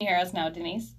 hear us now, Denise?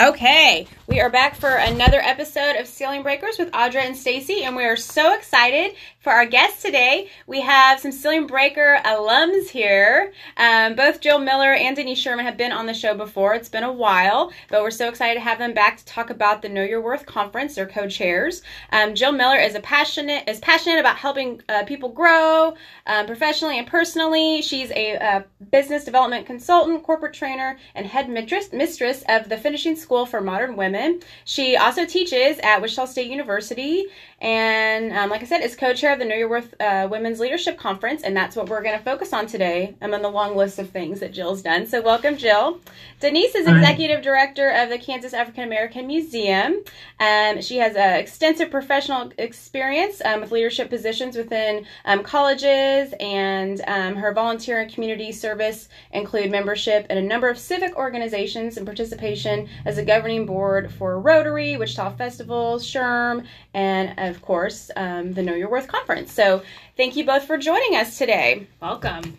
Okay, we are back for another episode of Ceiling Breakers with Audra and Stacy, and we are so excited for our guest today. We have some Ceiling Breaker alums here. Um, both Jill Miller and Denise Sherman have been on the show before. It's been a while, but we're so excited to have them back to talk about the Know Your Worth conference. They're co-chairs. Um, Jill Miller is a passionate is passionate about helping uh, people grow um, professionally and personally. She's a, a business development consultant, corporate trainer, and head mistress mistress of the Finishing School School for Modern Women. She also teaches at Wichita State University and um, like I said, is co-chair of the Know Your Worth uh, Women's Leadership Conference, and that's what we're going to focus on today. I'm on the long list of things that Jill's done. So welcome, Jill. Denise is executive director of the Kansas African American Museum. Um, she has uh, extensive professional experience um, with leadership positions within um, colleges, and um, her volunteer and community service include membership in a number of civic organizations and participation as a governing board for Rotary, Wichita Festivals, SHRM, and of course, um, the Know Your Worth conference. So thank you both for joining us today. Welcome.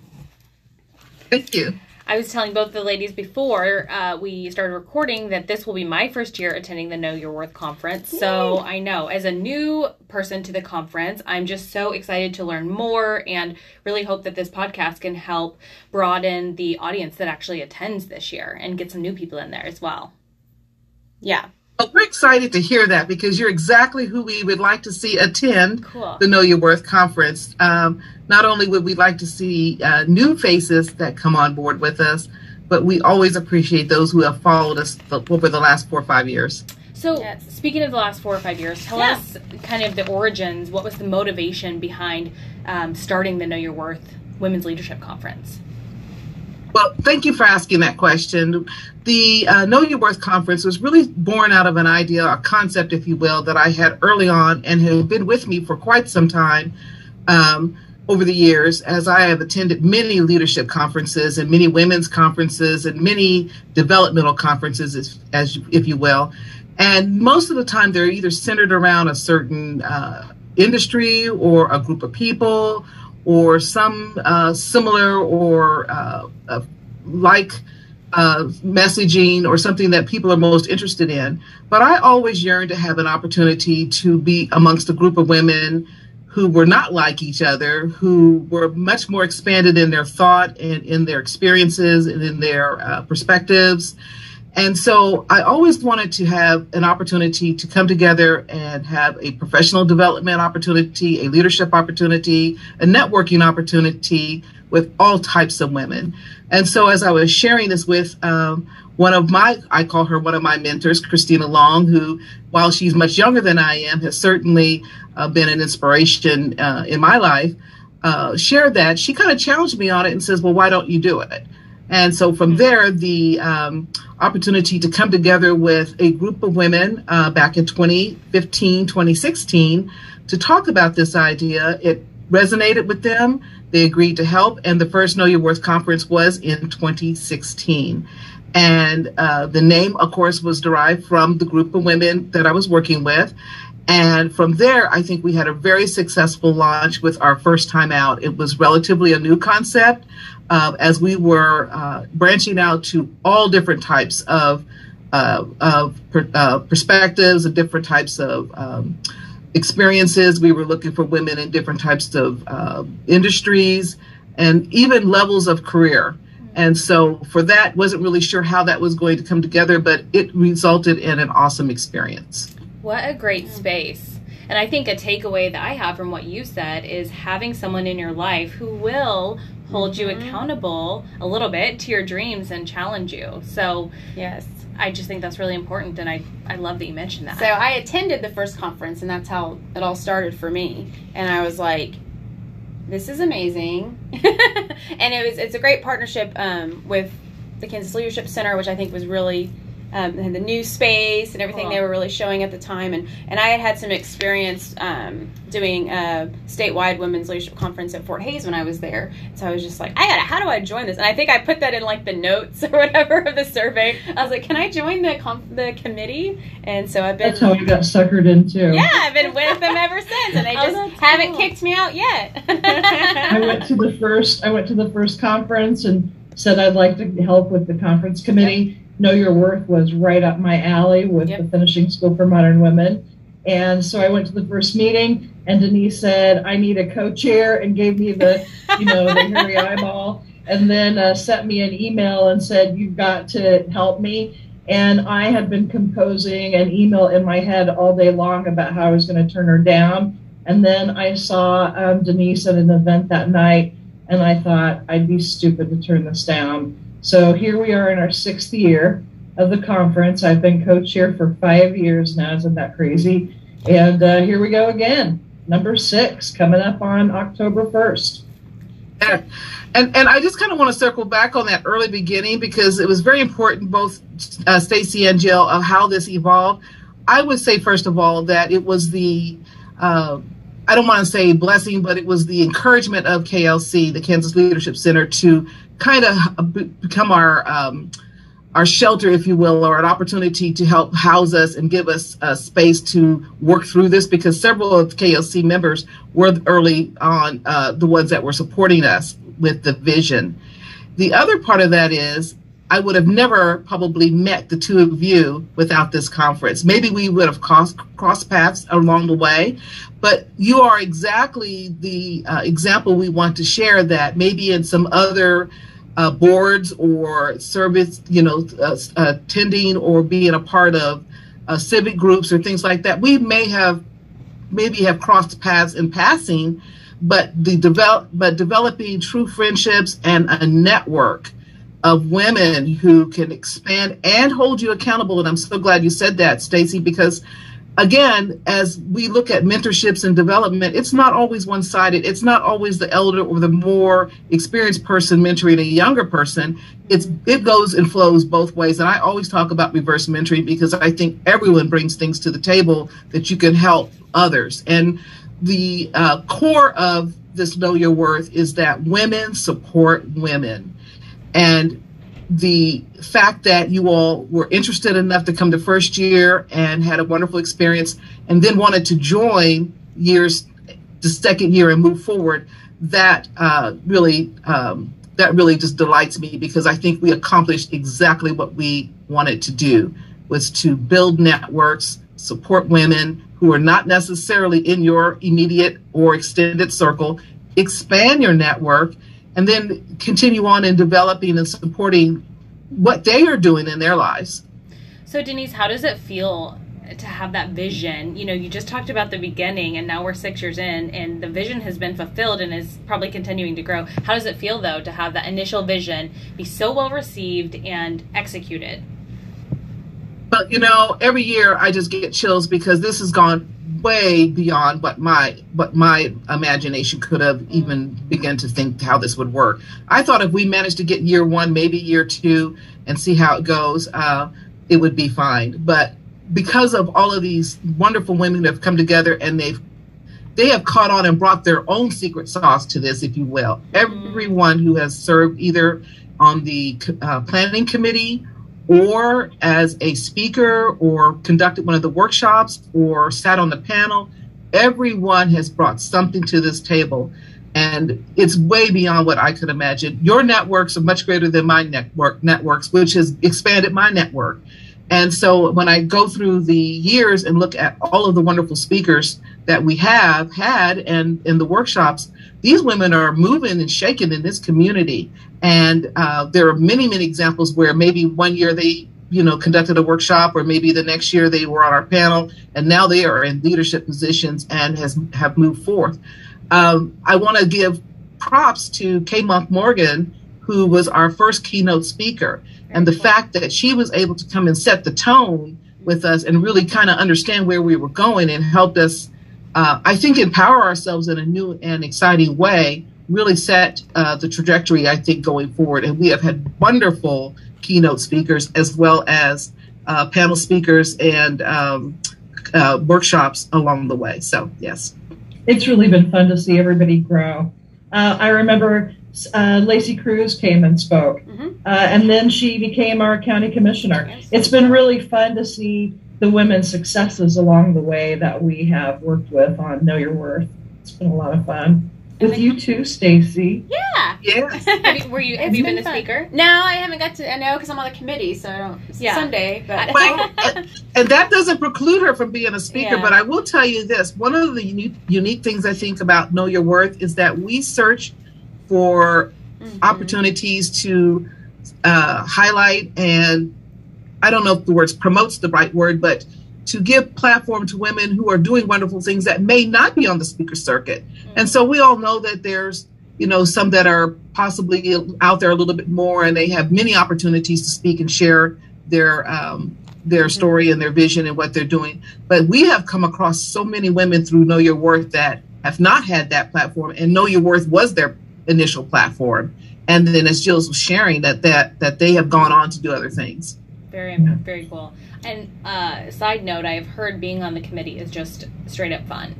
Thank you. I was telling both the ladies before uh, we started recording that this will be my first year attending the Know Your Worth conference. So I know as a new person to the conference, I'm just so excited to learn more and really hope that this podcast can help broaden the audience that actually attends this year and get some new people in there as well. Yeah, well, we're excited to hear that because you're exactly who we would like to see attend cool. the Know Your Worth conference. Um, not only would we like to see uh, new faces that come on board with us, but we always appreciate those who have followed us over the last four or five years. So, yes. speaking of the last four or five years, tell yeah. us kind of the origins. What was the motivation behind um, starting the Know Your Worth Women's Leadership Conference? Well, thank you for asking that question. The uh, Know Your Worth conference was really born out of an idea, a concept, if you will, that I had early on and had been with me for quite some time um, over the years as I have attended many leadership conferences and many women's conferences and many developmental conferences, as, as if you will. And most of the time, they're either centered around a certain uh, industry or a group of people or some uh, similar or uh, uh, like uh, messaging or something that people are most interested in. But I always yearned to have an opportunity to be amongst a group of women who were not like each other, who were much more expanded in their thought and in their experiences and in their uh, perspectives. And so I always wanted to have an opportunity to come together and have a professional development opportunity, a leadership opportunity, a networking opportunity with all types of women. And so as I was sharing this with um, one of my, I call her one of my mentors, Christina Long, who, while she's much younger than I am, has certainly uh, been an inspiration uh, in my life, uh, shared that. She kind of challenged me on it and says, well, why don't you do it? And so from there, the um, opportunity to come together with a group of women uh, back in 2015, 2016 to talk about this idea, it resonated with them. They agreed to help. And the first Know Your Worth conference was in 2016. And uh, the name, of course, was derived from the group of women that I was working with. And from there, I think we had a very successful launch with our first time out. It was relatively a new concept uh, as we were uh, branching out to all different types of, uh, of per, uh, perspectives and different types of um, experiences. We were looking for women in different types of uh, industries and even levels of career. And so for that, wasn't really sure how that was going to come together, but it resulted in an awesome experience. What a great space. And I think a takeaway that I have from what you said is having someone in your life who will hold you mm-hmm. accountable a little bit to your dreams and challenge you. So, yes. I just think that's really important, and I, I love that you mentioned that. So I attended the first conference, and that's how it all started for me. And I was like, "This is amazing," and it was it's a great partnership um, with the Kansas Leadership Center, which I think was really um, and the new space and everything cool. they were really showing at the time. And, and I had had some experience um, doing a statewide women's leadership conference at Fort Hays when I was there. So I was just like, I gotta, How do I join this? And I think I put that in like the notes or whatever of the survey. I was like, can I join the com- the committee? And so I've been. That's how you got suckered into. Yeah, I've been with them ever since, and they oh, just oh, haven't cool. kicked me out yet. I went to the first. I went to the first conference and said I'd like to help with the conference committee. Yep Know Your Worth was right up my alley with Yep. the Finishing School for Modern Women. And so I went to the first meeting, and Denise said, I need a co chair, and gave me the, you know, the hairy eyeball, and then uh, sent me an email and said, You've got to help me. And I had been composing an email in my head all day long about how I was going to turn her down. And then I saw um, Denise at an event that night, and I thought I'd be stupid to turn this down. So here we are in our sixth year of the conference. I've been co-chair for five years now. Isn't that crazy? And uh, here we go again, number six, coming up on October first. Yeah. And and I just kind of want to circle back on that early beginning because it was very important, both uh, Stacy and Jill, of how this evolved. I would say first of all that it was the uh, I don't want to say blessing, but it was the encouragement of KLC, the Kansas Leadership Center, to kind of become our um, our shelter, if you will, or an opportunity to help house us and give us a space to work through this because several of KLC members were early on uh, the ones that were supporting us with the vision. The other part of that is I would have never probably met the two of you without this conference. Maybe we would have crossed, crossed paths along the way, but you are exactly the uh, example we want to share that maybe in some other uh, boards or service, you know, uh, attending or being a part of uh, civic groups or things like that, we may have maybe have crossed paths in passing, but the develop but developing true friendships and a network of women who can expand and hold you accountable. And I'm so glad you said that, Stacy, because again, as we look at mentorships and development, it's not always one sided. It's not always the elder or the more experienced person mentoring a younger person. It's it goes and flows both ways. And I always talk about reverse mentoring because I think everyone brings things to the table that you can help others. And the uh, core of this know your worth is that women support women. And the fact that you all were interested enough to come to first year and had a wonderful experience and then wanted to join years the second year and move forward that uh, really um, that really just delights me because i think we accomplished exactly what we wanted to do was to build networks support women who are not necessarily in your immediate or extended circle expand your network and then continue on in developing and supporting what they are doing in their lives. So, Denise, how does it feel to have that vision? You know, you just talked about the beginning, and now we're six years in, and the vision has been fulfilled and is probably continuing to grow. How does it feel, though, to have that initial vision be so well received and executed? But, you know, every year I just get chills because this has gone way beyond what my what my imagination could have even begun to think how this would work. I thought if we managed to get year one, maybe year two, and see how it goes, uh, it would be fine. But because of all of these wonderful women that have come together and they've they have caught on and brought their own secret sauce to this, if you will. Everyone who has served either on the uh, planning committee or as a speaker or conducted one of the workshops or sat on the panel, everyone has brought something to this table. And it's way beyond what I could imagine. Your networks are much greater than my network networks, which has expanded my network. And so when I go through the years and look at all of the wonderful speakers that we have had and in the workshops, these women are moving and shaking in this community. And uh, there are many, many examples where maybe one year they, you know, conducted a workshop, or maybe the next year they were on our panel, and now they are in leadership positions and has have moved forth. Um, I want to give props to Kaye Monk-Morgan, who was our first keynote speaker, and the fact that she was able to come and set the tone with us and really kind of understand where we were going and helped us, uh, I think, empower ourselves in a new and exciting way really set uh, the trajectory, I think, going forward. And we have had wonderful keynote speakers as well as uh, panel speakers and um, uh, workshops along the way. So, yes. It's really been fun to see everybody grow. Uh, I remember uh, Lacey Cruz came and spoke, Mhm. uh, and then she became our county commissioner. Yes. It's been really fun to see the women's successes along the way that we have worked with on Know Your Worth. It's been a lot of fun. With then- you too, Stacy. Yeah. Yes. Have you, were you? Have It's you been, been a speaker? No, I haven't got to. I know because I'm on the committee, so I don't. Yeah. Someday, but Well, and- and that doesn't preclude her from being a speaker, Yeah. but I will tell you this one of the unique, unique things I think about Know Your Worth is that we search for Mhm. opportunities to uh, highlight and I don't know if the words promotes the right word, but to give platform to women who are doing wonderful things that may not be on the speaker circuit. And so we all know that there's, you know, some that are possibly out there a little bit more and they have many opportunities to speak and share their um, their story and their vision and what they're doing. But we have come across so many women through Know Your Worth that have not had that platform and Know Your Worth was their initial platform. And then as Jill's was sharing that that that they have gone on to do other things. Very, very cool. And uh, side note, I've heard being on the committee is just straight up fun.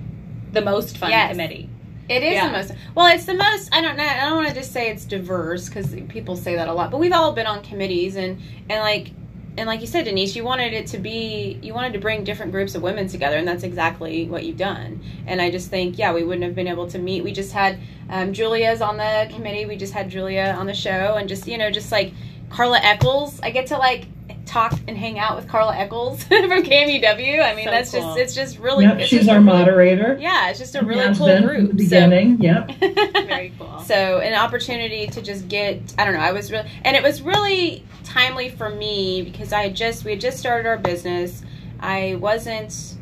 The most fun Yes. committee. It is Yeah. the most. Well, it's the most. I don't know. I don't want to just say it's diverse because people say that a lot. But we've all been on committees, and and like and like you said, Denise, you wanted it to be. You wanted to bring different groups of women together, and that's exactly what you've done. And I just think, yeah, we wouldn't have been able to meet. We just had um, Julia's on the committee. We just had Julia on the show, and just you know, just like Carla Eckels. I get to like talk and hang out with Carla Eckels from KMUW. I mean, So that's cool. just it's just really. Yep, it's she's just our really- moderator. Yeah, it's just a really Has cool been group. The beginning. Yep. So. Very cool. So an opportunity to just get I don't know I was really and it was really timely for me because I had just we had just started our business I wasn't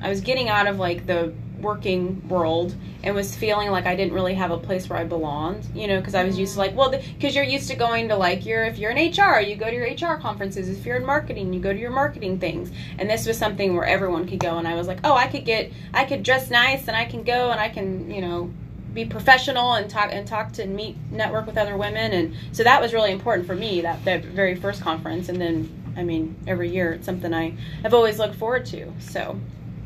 I was getting out of like the working world and was feeling like I didn't really have a place where I belonged you know because I was used to like well because you're used to going to like your if you're in HR you go to your HR conferences. If you're in marketing you go to your marketing things. And this was something where everyone could go and I was like oh I could get I could dress nice and I can go and I can you know be professional and talk and talk to meet network with other women. And so that was really important for me that that very first conference. And then I mean every year it's something I have always looked forward to. So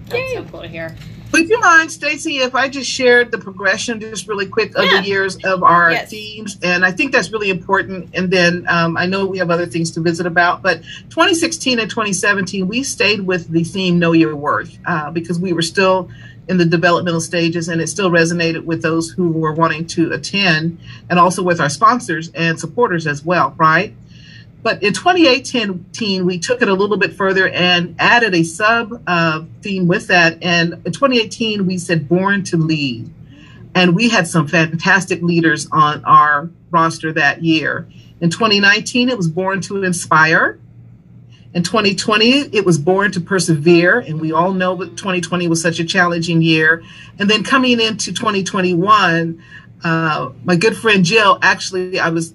That's so cool to hear. Would you mind, Stacy, if I just shared the progression just really quick of Yeah. the years of our Yes. themes? And I think that's really important. And then um, I know we have other things to visit about, but 2016 and 2017, we stayed with the theme Know Your Worth uh, because we were still in the developmental stages and it still resonated with those who were wanting to attend and also with our sponsors and supporters as well, right? But in 2018, we took it a little bit further and added a sub uh, theme with that. And in 2018, we said Born to Lead. And we had some fantastic leaders on our roster that year. In 2019, it was Born to Inspire. In 2020, it was Born to Persevere. And we all know that 2020 was such a challenging year. And then coming into 2021, uh, my good friend Jill, actually, I was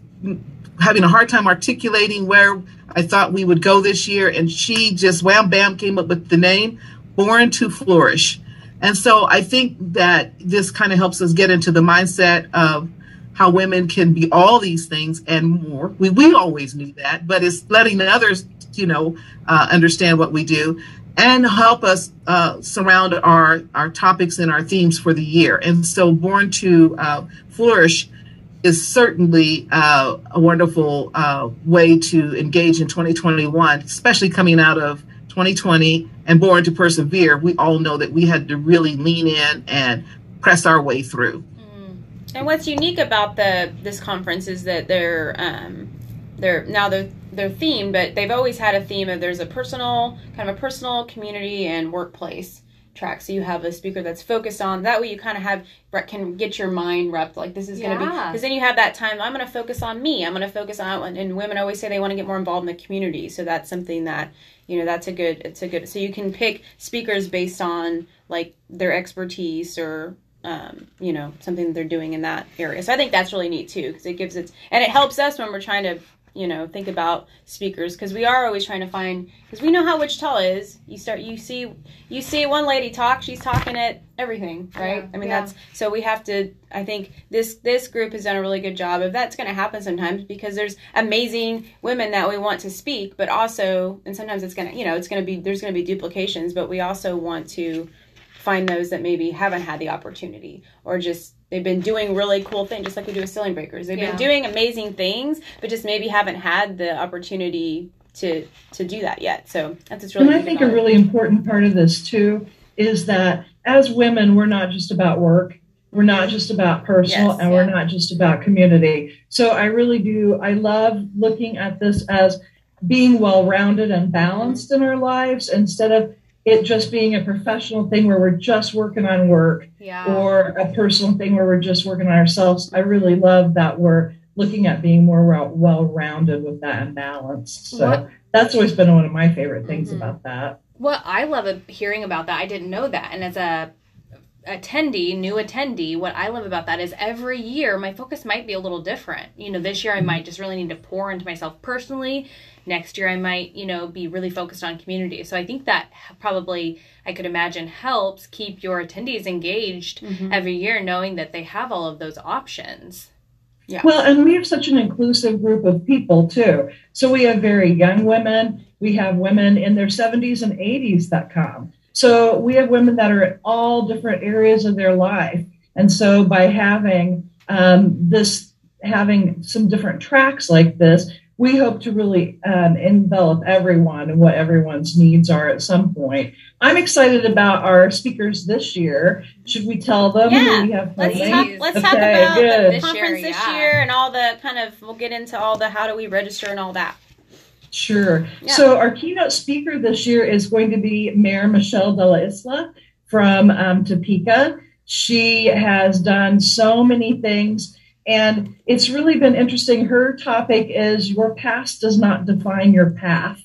having a hard time articulating where I thought we would go this year, and she just wham bam came up with the name Born to Flourish. And so I think that this kind of helps us get into the mindset of how women can be all these things and more. We, we always knew that, but it's letting others, you know, uh, understand what we do and help us uh, surround our, our topics and our themes for the year. And so Born to uh, Flourish is certainly uh, a wonderful uh, way to engage in 2021, especially coming out of 2020 and Born to Persevere. We all know that we had to really lean in and press our way through. And what's unique about the this conference is that they're um, they're now they're they're themed, but they've always had a theme of there's a personal kind of a personal community and workplace track. So you have a speaker that's focused on that way. You kind of have Brett can get your mind wrapped like this is going to be because then you have that time. I'm going to focus on me. I'm going to focus on one and women always say they want to get more involved in the community. So that's something that you know that's a good it's a good so you can pick speakers based on like their expertise or um, you know something they're doing in that area. So I think that's really neat too because it gives it and it helps us when we're trying to you know think about speakers because we are always trying to find because we know how Wichita is. You start you see you see one lady talk, she's talking at everything, right? Yeah, I mean yeah. that's so we have to. I think this this group has done a really good job of that's going to happen sometimes because there's amazing women that we want to speak, but also and sometimes it's gonna you know it's gonna be there's gonna be duplications, but we also want to find those that maybe haven't had the opportunity or just they've been doing really cool things just like we do with ceiling breakers they've Yeah. been doing amazing things but just maybe haven't had the opportunity to to do that yet so that's what's really And I think a it. really important part of this too is that as women, we're not just about work. We're not just about personal Yes, and we're not just about community. So I really do, I love looking at this as being well rounded and balanced in our lives instead of it just being a professional thing where we're just working on work Yeah. or a personal thing where we're just working on ourselves. I really love that we're looking at being more well rounded with that and balanced. So What- that's always been one of my favorite things Mhm. about that. What I love hearing about that, I didn't know that. And as a attendee, new attendee, what I love about that is every year my focus might be a little different. You know, this year I might just really need to pour into myself personally. Next year I might, you know, be really focused on community. So I think that probably I could imagine helps keep your attendees engaged Mhm. every year knowing that they have all of those options. Yeah. Well, and we have such an inclusive group of people too. So we have very young women, we have women in their 70s and 80s that come. So we have women that are at all different areas of their life. And so by having um, this, having some different tracks like this, we hope to really um, envelop everyone and what everyone's needs are at some point. I'm excited about our speakers this year. Should we tell them? who Yeah, we have Let's Please. talk. Let's talk Okay, about the good. This conference year, this yeah. year and all the kind of. We'll get into all the how do we register and all that. Sure. Yeah. So our keynote speaker this year is going to be Mayor Michelle de la Isla from um, Topeka. She has done so many things, and it's really been interesting. Her topic is Your Past Does Not Define Your Path.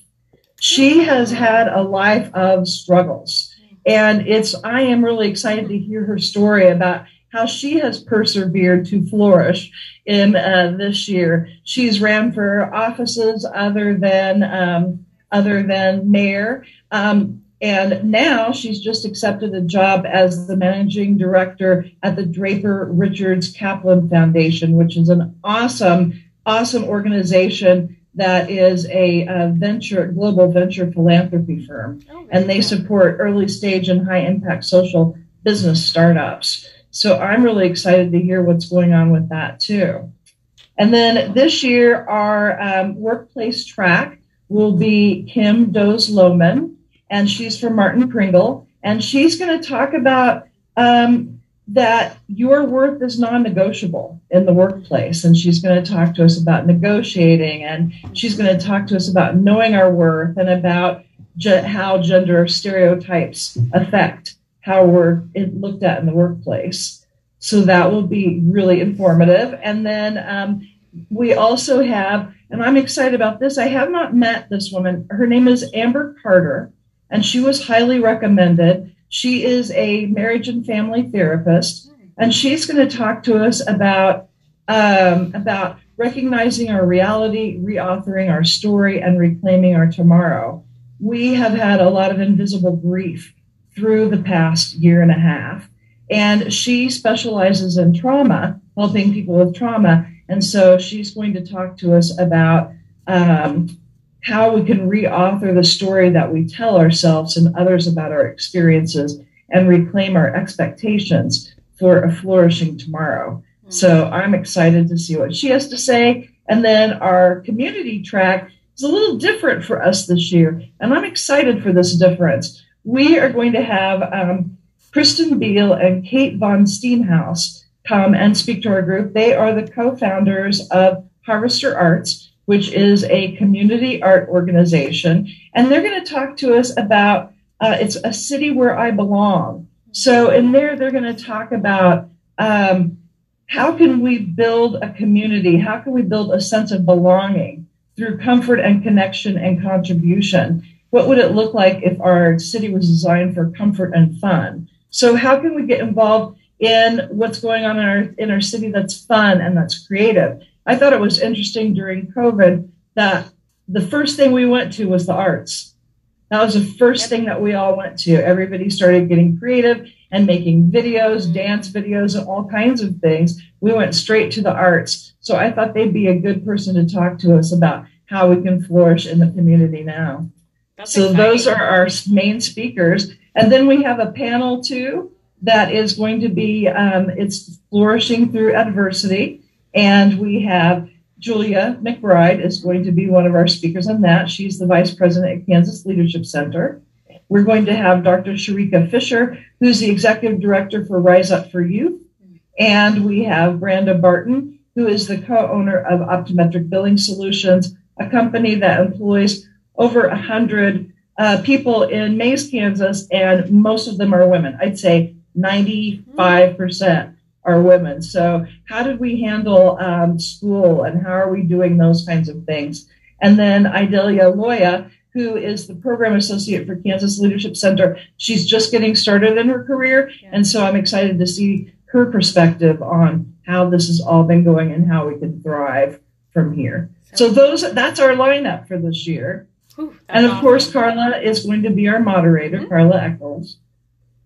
She has had a life of struggles, and it's I am really excited to hear her story about how she has persevered to flourish in uh, this year. She's ran for offices other than um, other than mayor, um, and now she's just accepted a job as the managing director at the Draper Richards Kaplan Foundation, which is an awesome, awesome organization that is a, uh venture global venture philanthropy firm and they support early stage and high impact social business startups. So I'm really excited to hear what's going on with that too. And then this year, our um, workplace track will be Kim Does Lohman, and she's from Martin Pringle, and she's going to talk about um, that your worth is non-negotiable in the workplace, and she's going to talk to us about negotiating, and she's going to talk to us about knowing our worth and about ge- how gender stereotypes affect how we're looked at in the workplace. So that will be really informative. And then um, we also have, and I'm excited about this. I have not met this woman. Her name is Amber Carter, and she was highly recommended. She is a marriage and family therapist, and she's going to talk to us about um, about recognizing our reality, reauthoring our story, and reclaiming our tomorrow. We have had a lot of invisible grief through the past year and a half. And she specializes in trauma, helping people with trauma. And so she's going to talk to us about um, how we can reauthor the story that we tell ourselves and others about our experiences and reclaim our expectations for a flourishing tomorrow. So I'm excited to see what she has to say. And then our community track is a little different for us this year. And I'm excited for this difference. We are going to have um, Kristen Beal and Kate Van Steenhuyse come and speak to our group. They are the co founders of Harvester Arts, which is a community art organization. And they're going to talk to us about uh, it's a city where I belong. So, in there, they're going to talk about um, how can we build a community? How can we build a sense of belonging through comfort and connection and contribution? What would it look like if our city was designed for comfort and fun? So how can we get involved in what's going on in our in our city that's fun and that's creative? I thought it was interesting during COVID that the first thing we went to was the arts. That was the first thing that we all went to. Everybody started getting creative and making videos, mm-hmm. dance videos, and all kinds of things. We went straight to the arts. So I thought they'd be a good person to talk to us about how we can flourish in the community now. That's So those are our main speakers, and then we have a panel too that is going to be um, it's flourishing through adversity, and we have Julia McBride is going to be one of our speakers on that. She's the vice president at Kansas Leadership Center. We're going to have Dr. Sharika Fisher, who's the executive director for Rise Up for Youth, And we have Branda Barton, who is the co-owner of Optometric Billing Solutions, a company that employs over 100 uh, people in Hays, Kansas, and most of them are women. I'd say 95% are women. So, how did we handle um, school and how are we doing those kinds of things? And then Idelia Loya, who is the program associate for Kansas Leadership Center. She's just getting started in her career. Yeah. And so I'm excited to see her perspective on how this has all been going and how we can thrive from here. So, so those that's our lineup for this year. Ooh, and of awesome. course, Carla is going to be our moderator, mm-hmm. Carla Eckels.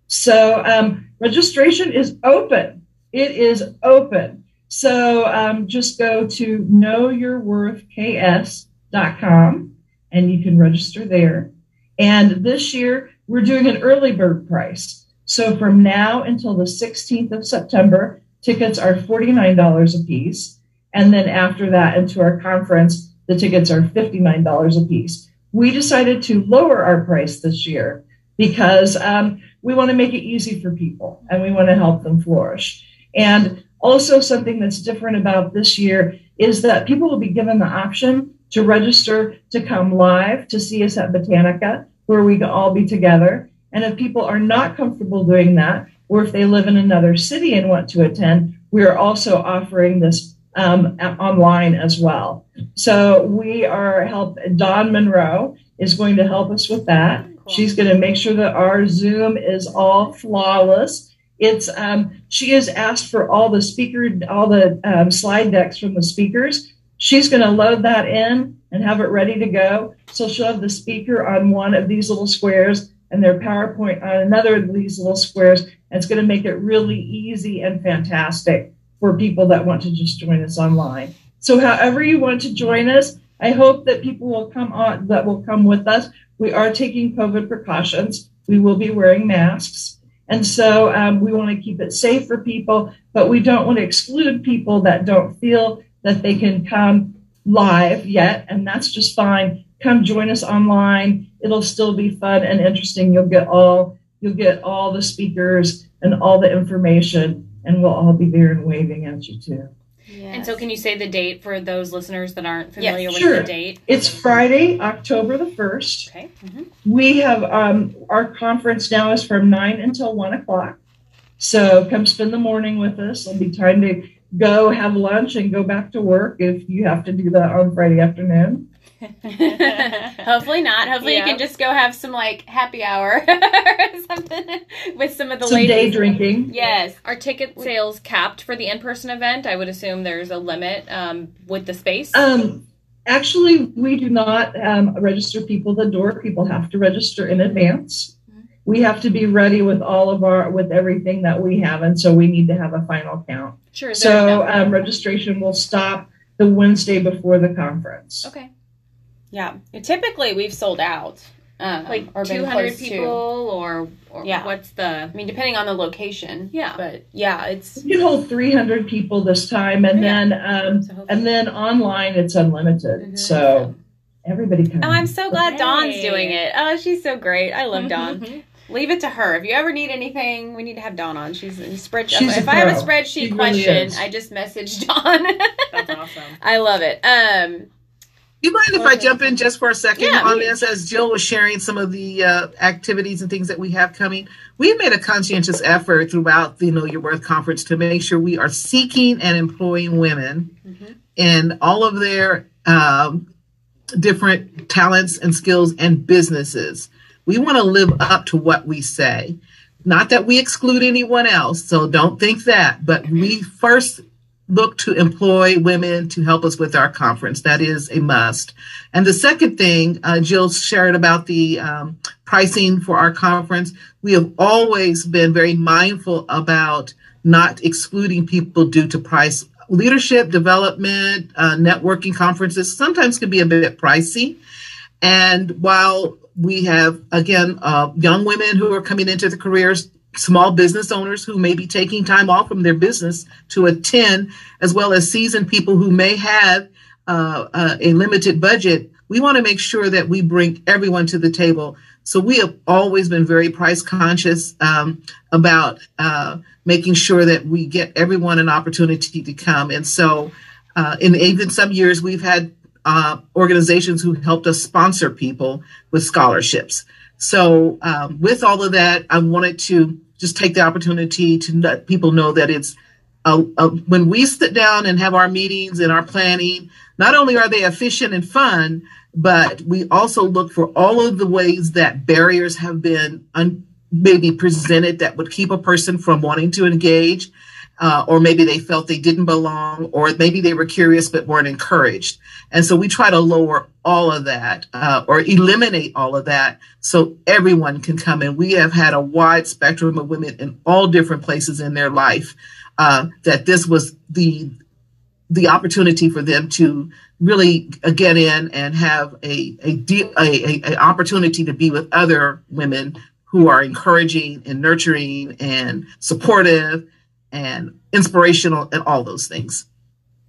So um, registration is open. It is open. So um, just go to knowyourworthks.com and you can register there. And this year, we're doing an early bird price. So from now until the 16th of September, tickets are $49 a piece. And then after that, into our conference, the tickets are $59 a piece. We decided to lower our price this year because um, we want to make it easy for people and we want to help them flourish. And also, something that's different about this year is that people will be given the option to register to come live to see us at Botanica, where we can all be together. And if people are not comfortable doing that, or if they live in another city and want to attend, we are also offering this um, online as well. So we are help. Dawn Monroe is going to help us with that. Cool. She's going to make sure that our Zoom is all flawless. It's um, she has asked for all the speaker, all the um, slide decks from the speakers. She's going to load that in and have it ready to go. So she'll have the speaker on one of these little squares and their PowerPoint on another of these little squares. And it's going to make it really easy and fantastic for people that want to just join us online. So however you want to join us, I hope that people will come on that will come with us. We are taking COVID precautions. We will be wearing masks. And so um, we want to keep it safe for people, but we don't want to exclude people that don't feel that they can come live yet. And that's just fine. Come join us online. It'll still be fun and interesting. You'll get all, you'll get all the speakers and all the information and we'll all be there and waving at you too. Yes. And so, can you say the date for those listeners that aren't familiar yes, with sure. the date? It's Friday, October the 1st. Okay. Mm-hmm. We have um, our conference now is from 9 until 1 o'clock. So, come spend the morning with us. It'll be time to go have lunch and go back to work if you have to do that on Friday afternoon. Hopefully not. Hopefully yeah. you can just go have some like happy hour or something with some of the some ladies. day drinking. Yes. Are ticket sales capped for the in-person event? I would assume there's a limit um, with the space. Um, actually, we do not um, register people at the door. People have to register in advance. Mm-hmm. We have to be ready with all of our with everything that we have, and so we need to have a final count. Sure. So um, registration will stop the Wednesday before the conference. Okay. Yeah, typically we've sold out. Um, like or 200 people to. or, or yeah. what's the I mean depending on the location. Yeah. But yeah, it's you can hold 300 people this time and yeah. then um so and then online it's unlimited. Mm-hmm. So everybody can. Oh, I'm so glad Dawn's doing it. Oh, she's so great. I love Dawn. Leave it to her. If you ever need anything, we need to have Dawn on. She's a spreadsheet. She's if I have a spreadsheet she question, really I just message Dawn. That's awesome. I love it. Um, you mind if I jump in just for a second yeah, on this? As Jill was sharing some of the uh, activities and things that we have coming, we have made a conscientious effort throughout the Know Your Worth conference to make sure we are seeking and employing women mm-hmm. in all of their um, different talents and skills and businesses. We want to live up to what we say. Not that we exclude anyone else, so don't think that, but we first look to employ women to help us with our conference. That is a must. And the second thing, uh, Jill shared about the um, pricing for our conference. We have always been very mindful about not excluding people due to price. Leadership development, uh, networking conferences sometimes can be a bit pricey. And while we have, again, uh, young women who are coming into the careers small business owners who may be taking time off from their business to attend, as well as seasoned people who may have uh, uh, a limited budget. we want to make sure that we bring everyone to the table. So we have always been very price conscious um, about uh, making sure that we get everyone an opportunity to come. And so, uh, in even some years, we've had uh, organizations who helped us sponsor people with scholarships. So, um, with all of that, I wanted to just take the opportunity to let people know that it's uh, uh, when we sit down and have our meetings and our planning, not only are they efficient and fun, but we also look for all of the ways that barriers have been un- maybe presented that would keep a person from wanting to engage uh, or maybe they felt they didn't belong, or maybe they were curious but weren't encouraged. And so we try to lower all of that uh, or eliminate all of that so everyone can come in. We have had a wide spectrum of women in all different places in their life uh, that this was the the opportunity for them to really get in and have a a, deep, a, a, a opportunity to be with other women who are encouraging and nurturing and supportive and inspirational and all those things.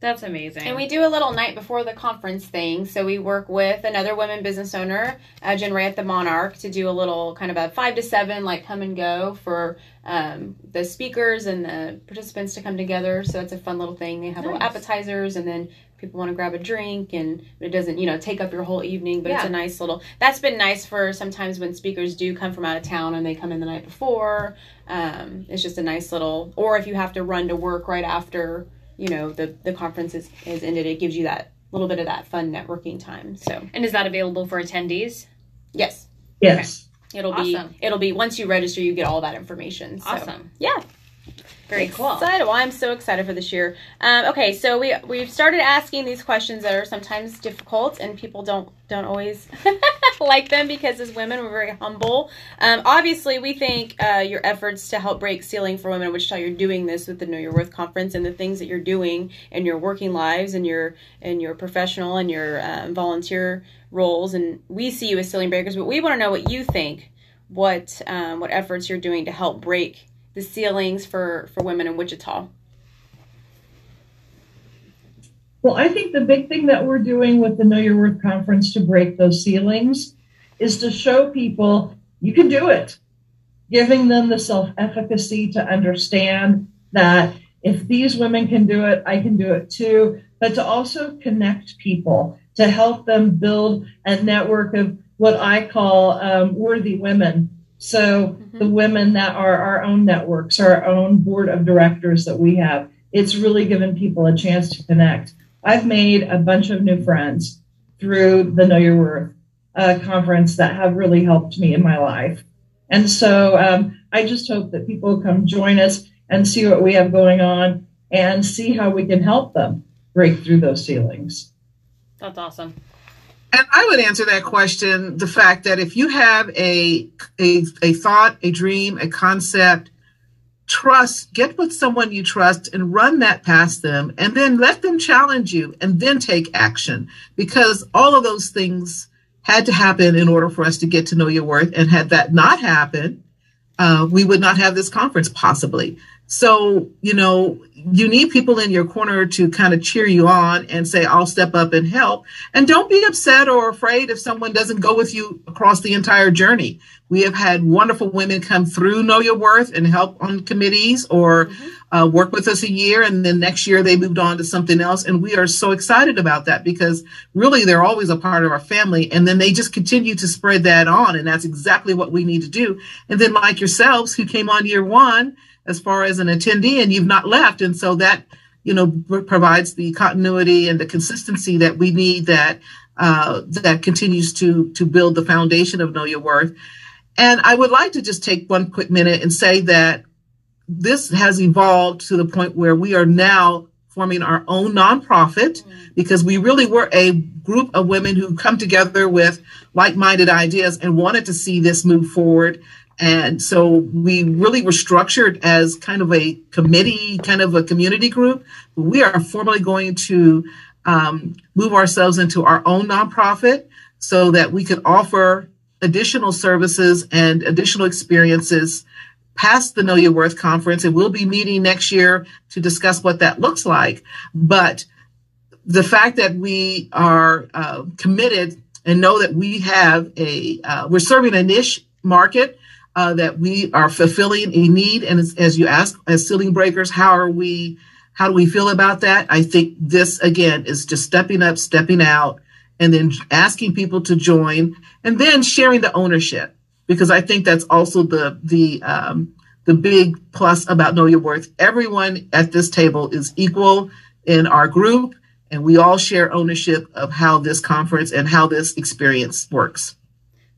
That's amazing. And we do a little night before the conference thing. So we work with another women business owner, uh, Jen Ray at the Monarch, to do a little kind of a five to seven, like come and go for um, the speakers and the participants to come together. So it's a fun little thing. They have nice. little appetizers and then people want to grab a drink and it doesn't, you know, take up your whole evening, but yeah. it's a nice little, that's been nice for sometimes when speakers do come from out of town and they come in the night before. Um, it's just a nice little, or if you have to run to work right after you know the the conference is, is ended it gives you that little bit of that fun networking time so and is that available for attendees yes yes okay. it'll awesome. be it'll be once you register you get all that information so, awesome yeah very cool. Excited. Well, I'm so excited for this year. Um, okay, so we we've started asking these questions that are sometimes difficult, and people don't don't always like them because as women we're very humble. Um, obviously, we think uh, your efforts to help break ceiling for women in Wichita, you're doing this with the Know Your Worth conference, and the things that you're doing in your working lives and your and your professional and your um, volunteer roles, and we see you as ceiling breakers, but we want to know what you think, what um, what efforts you're doing to help break the ceilings for for women in Wichita? Well, I think the big thing that we're doing with the Know Your Worth conference to break those ceilings is to show people you can do it, giving them the self efficacy to understand that if these women can do it, I can do it too, but to also connect people, to help them build a network of what I call um, worthy women so mm-hmm. the women that are our own networks, our own board of directors that we have, it's really given people a chance to connect. I've made a bunch of new friends through the Know Your Worth uh, conference that have really helped me in my life. And so um, I just hope that people come join us and see what we have going on and see how we can help them break through those ceilings. That's awesome. And I would answer that question the fact that if you have a, a, a thought, a dream, a concept, trust, get with someone you trust and run that past them and then let them challenge you and then take action because all of those things had to happen in order for us to get to know your worth. And had that not happened, uh, we would not have this conference possibly. So, you know, you need people in your corner to kind of cheer you on and say, I'll step up and help. And don't be upset or afraid if someone doesn't go with you across the entire journey. We have had wonderful women come through Know Your Worth and help on committees or mm-hmm. uh, work with us a year. And then next year they moved on to something else. And we are so excited about that because really they're always a part of our family. And then they just continue to spread that on. And that's exactly what we need to do. And then like yourselves who came on year one, as far as an attendee and you've not left. And so that, you know, provides the continuity and the consistency that we need that, uh, that continues to, to build the foundation of Know Your Worth. And I would like to just take one quick minute and say that this has evolved to the point where we are now forming our own nonprofit because we really were a group of women who come together with like-minded ideas and wanted to see this move forward and so we really were structured as kind of a committee, kind of a community group. We are formally going to um, move ourselves into our own nonprofit so that we could offer additional services and additional experiences past the Know Your Worth conference. And we'll be meeting next year to discuss what that looks like. But the fact that we are uh, committed and know that we have a uh, we're serving a niche market uh, that we are fulfilling a need. And as, as you ask, as ceiling breakers, how are we? How do we feel about that? I think this again is just stepping up, stepping out, and then asking people to join, and then sharing the ownership because I think that's also the the um, the big plus about Know Your Worth. Everyone at this table is equal in our group, and we all share ownership of how this conference and how this experience works.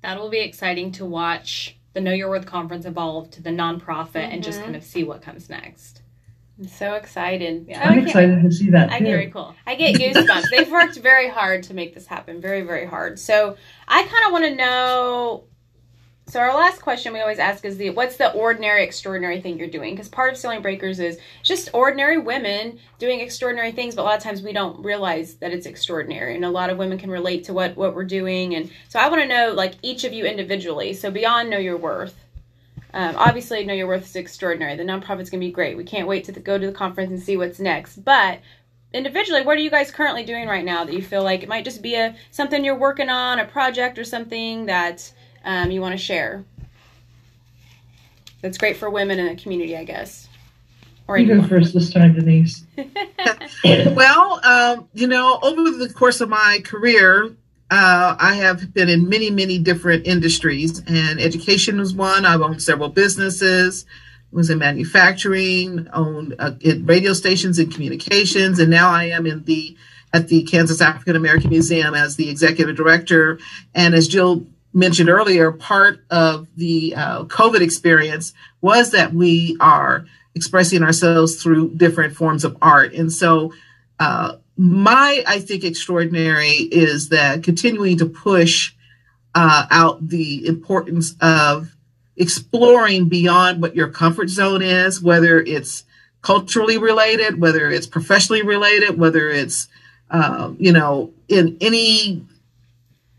That will be exciting to watch the Know Your Worth conference evolve to the nonprofit mm-hmm. and just mm-hmm. kind of see what comes next. I'm so excited. Yeah. I'm excited to see that. I get, very cool. I get goosebumps. They've worked very hard to make this happen. Very, very hard. So I kind of want to know so our last question we always ask is the what's the ordinary extraordinary thing you're doing? Because part of Ceiling Breakers is just ordinary women doing extraordinary things, but a lot of times we don't realize that it's extraordinary. And a lot of women can relate to what what we're doing. And so I want to know like each of you individually. So beyond know your worth. Um, obviously, know your worth is extraordinary. The nonprofit's gonna be great. We can't wait to the, go to the conference and see what's next. But individually, what are you guys currently doing right now that you feel like it might just be a something you're working on, a project or something that um, you want to share? That's great for women in the community, I guess. Or you go first this time, Denise. well, um, you know, over the course of my career, uh, I have been in many, many different industries, and education was one. I've owned several businesses, was in manufacturing, owned uh, radio stations and communications, and now I am in the at the Kansas African American Museum as the executive director. And as Jill mentioned earlier, part of the uh, COVID experience was that we are expressing ourselves through different forms of art. And so, uh, my, I think, extraordinary is that continuing to push uh, out the importance of exploring beyond what your comfort zone is, whether it's culturally related, whether it's professionally related, whether it's, um, you know, in any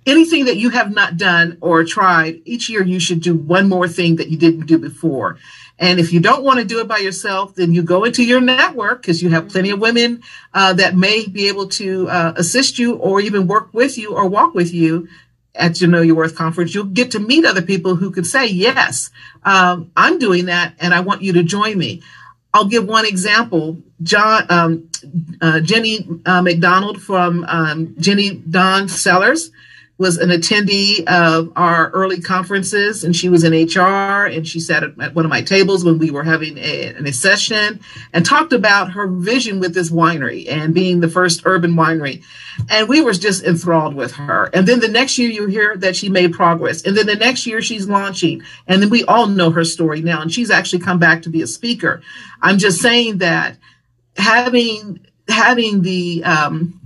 anything that you have not done or tried, each year you should do one more thing that you didn't do before. And if you don't want to do it by yourself, then you go into your network because you have plenty of women uh, that may be able to uh, assist you or even work with you or walk with you at your Know Your Worth conference. You'll get to meet other people who could say, yes, um, I'm doing that and I want you to join me. I'll give one example. John, um, uh, Jenny uh, McDonald from um, Jenny Dawn Cellars was an attendee of our early conferences and she was in HR and she sat at one of my tables when we were having a, a, session and talked about her vision with this winery and being the first urban winery. And we were just enthralled with her. And then the next year you hear that she made progress. And then the next year she's launching. And then we all know her story now. And she's actually come back to be a speaker. I'm just saying that having having the um,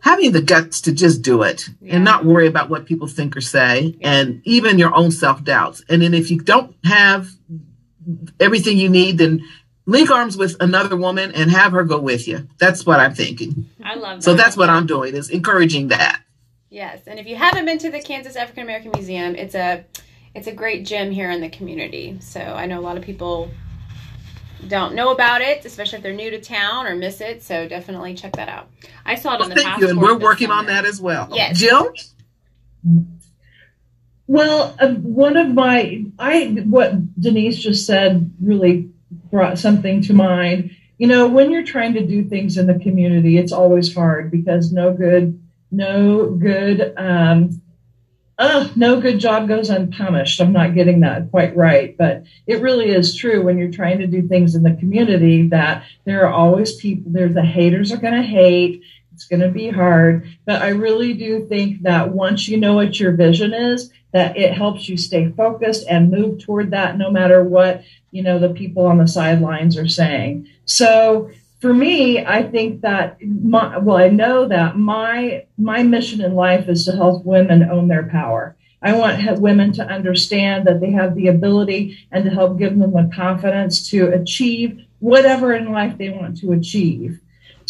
having the guts to just do it yeah. and not worry about what people think or say yeah. and even your own self-doubts. And then if you don't have everything you need then link arms with another woman and have her go with you. That's what i'm thinking. I love that. so that's what i'm doing is encouraging that. Yes. And if you haven't been to the kansas african american museum it's a it's a great gym here in the community. So i know a lot of people don't know about it, especially if they're new to town or miss it. So definitely check that out. I saw it well, on the thank you, and we're working summer. on that as well. Yes, Jill. Well, uh, one of my I what Denise just said really brought something to mind. You know, when you're trying to do things in the community, it's always hard because no good, no good um, oh, no good job goes unpunished. I'm not getting that quite right, but it really is true when you're trying to do things in the community that there are always people there. The haters are going to hate. It's going to be hard, but I really do think that once you know what your vision is, that it helps you stay focused and move toward that no matter what, you know, the people on the sidelines are saying. So for me, I think that my, well, I know that my my mission in life is to help women own their power. I want women to understand that they have the ability and to help give them the confidence to achieve whatever in life they want to achieve.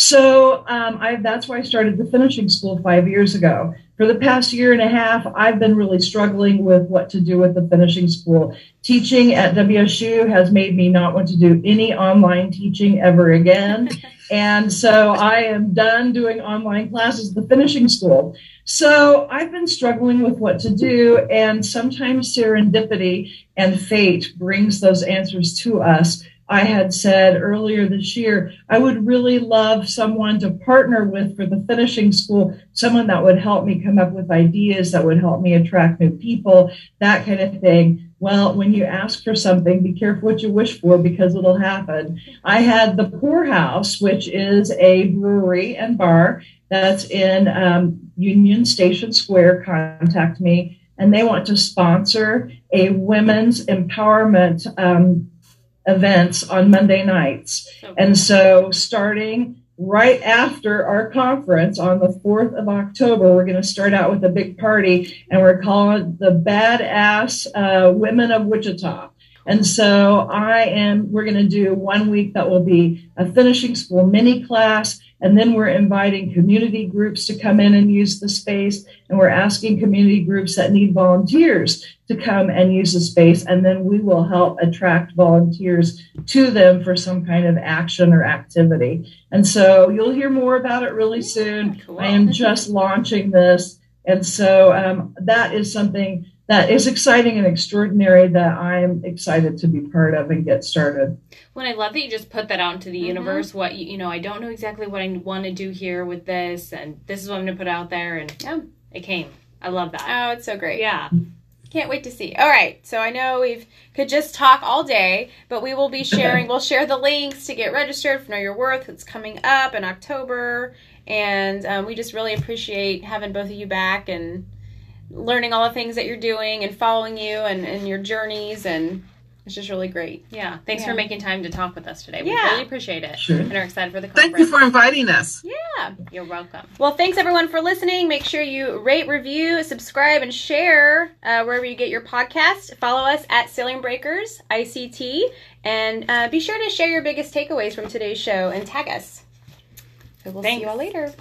So um, I, that's why I started the finishing school five years ago. For the past year and a half, I've been really struggling with what to do with the finishing school. Teaching at WSU has made me not want to do any online teaching ever again. and so I am done doing online classes, the finishing school. So I've been struggling with what to do, and sometimes serendipity and fate brings those answers to us. I had said earlier this year, I would really love someone to partner with for the finishing school, someone that would help me come up with ideas, that would help me attract new people, that kind of thing. Well, when you ask for something, be careful what you wish for because it'll happen. I had the Poorhouse, which is a brewery and bar that's in um, Union Station Square, contact me, and they want to sponsor a women's empowerment um, events on Monday nights. And so, starting right after our conference on the 4th of October, we're going to start out with a big party, and we're calling it the Badass uh, Women of Wichita. And so I am, we're going to do one week that will be a finishing school mini class. And then we're inviting community groups to come in and use the space. And we're asking community groups that need volunteers to come and use the space. And then we will help attract volunteers to them for some kind of action or activity. And so you'll hear more about it really soon. Cool. I am just launching this. And so um, that is something that is exciting and extraordinary that I'm excited to be part of and get started. When I love that you just put that out into the Mhm. universe, what you, you know, I don't know exactly what I want to do here with this, and this is what I'm going to put out there, and Yeah. it came. I love that. Oh, it's so great. yeah. Can't wait to see. All right. So I know we've could just talk all day, but we will be sharing. we'll share the links to get registered for Know Your Worth. It's coming up in October, and um, we just really appreciate having both of you back and learning all the things that you're doing and following you and, and your journeys, and it's just really great. Yeah. Thanks Yeah. for making time to talk with us today. We Yeah. really appreciate it. Sure. And are excited for the conference. Thank you for inviting us. Yeah. You're welcome. Well, thanks everyone for listening. Make sure you rate, review, subscribe, and share uh, wherever you get your podcast. Follow us at Ceiling Breakers ICT, and uh, be sure to share your biggest takeaways from today's show and tag us. So we'll see you all later.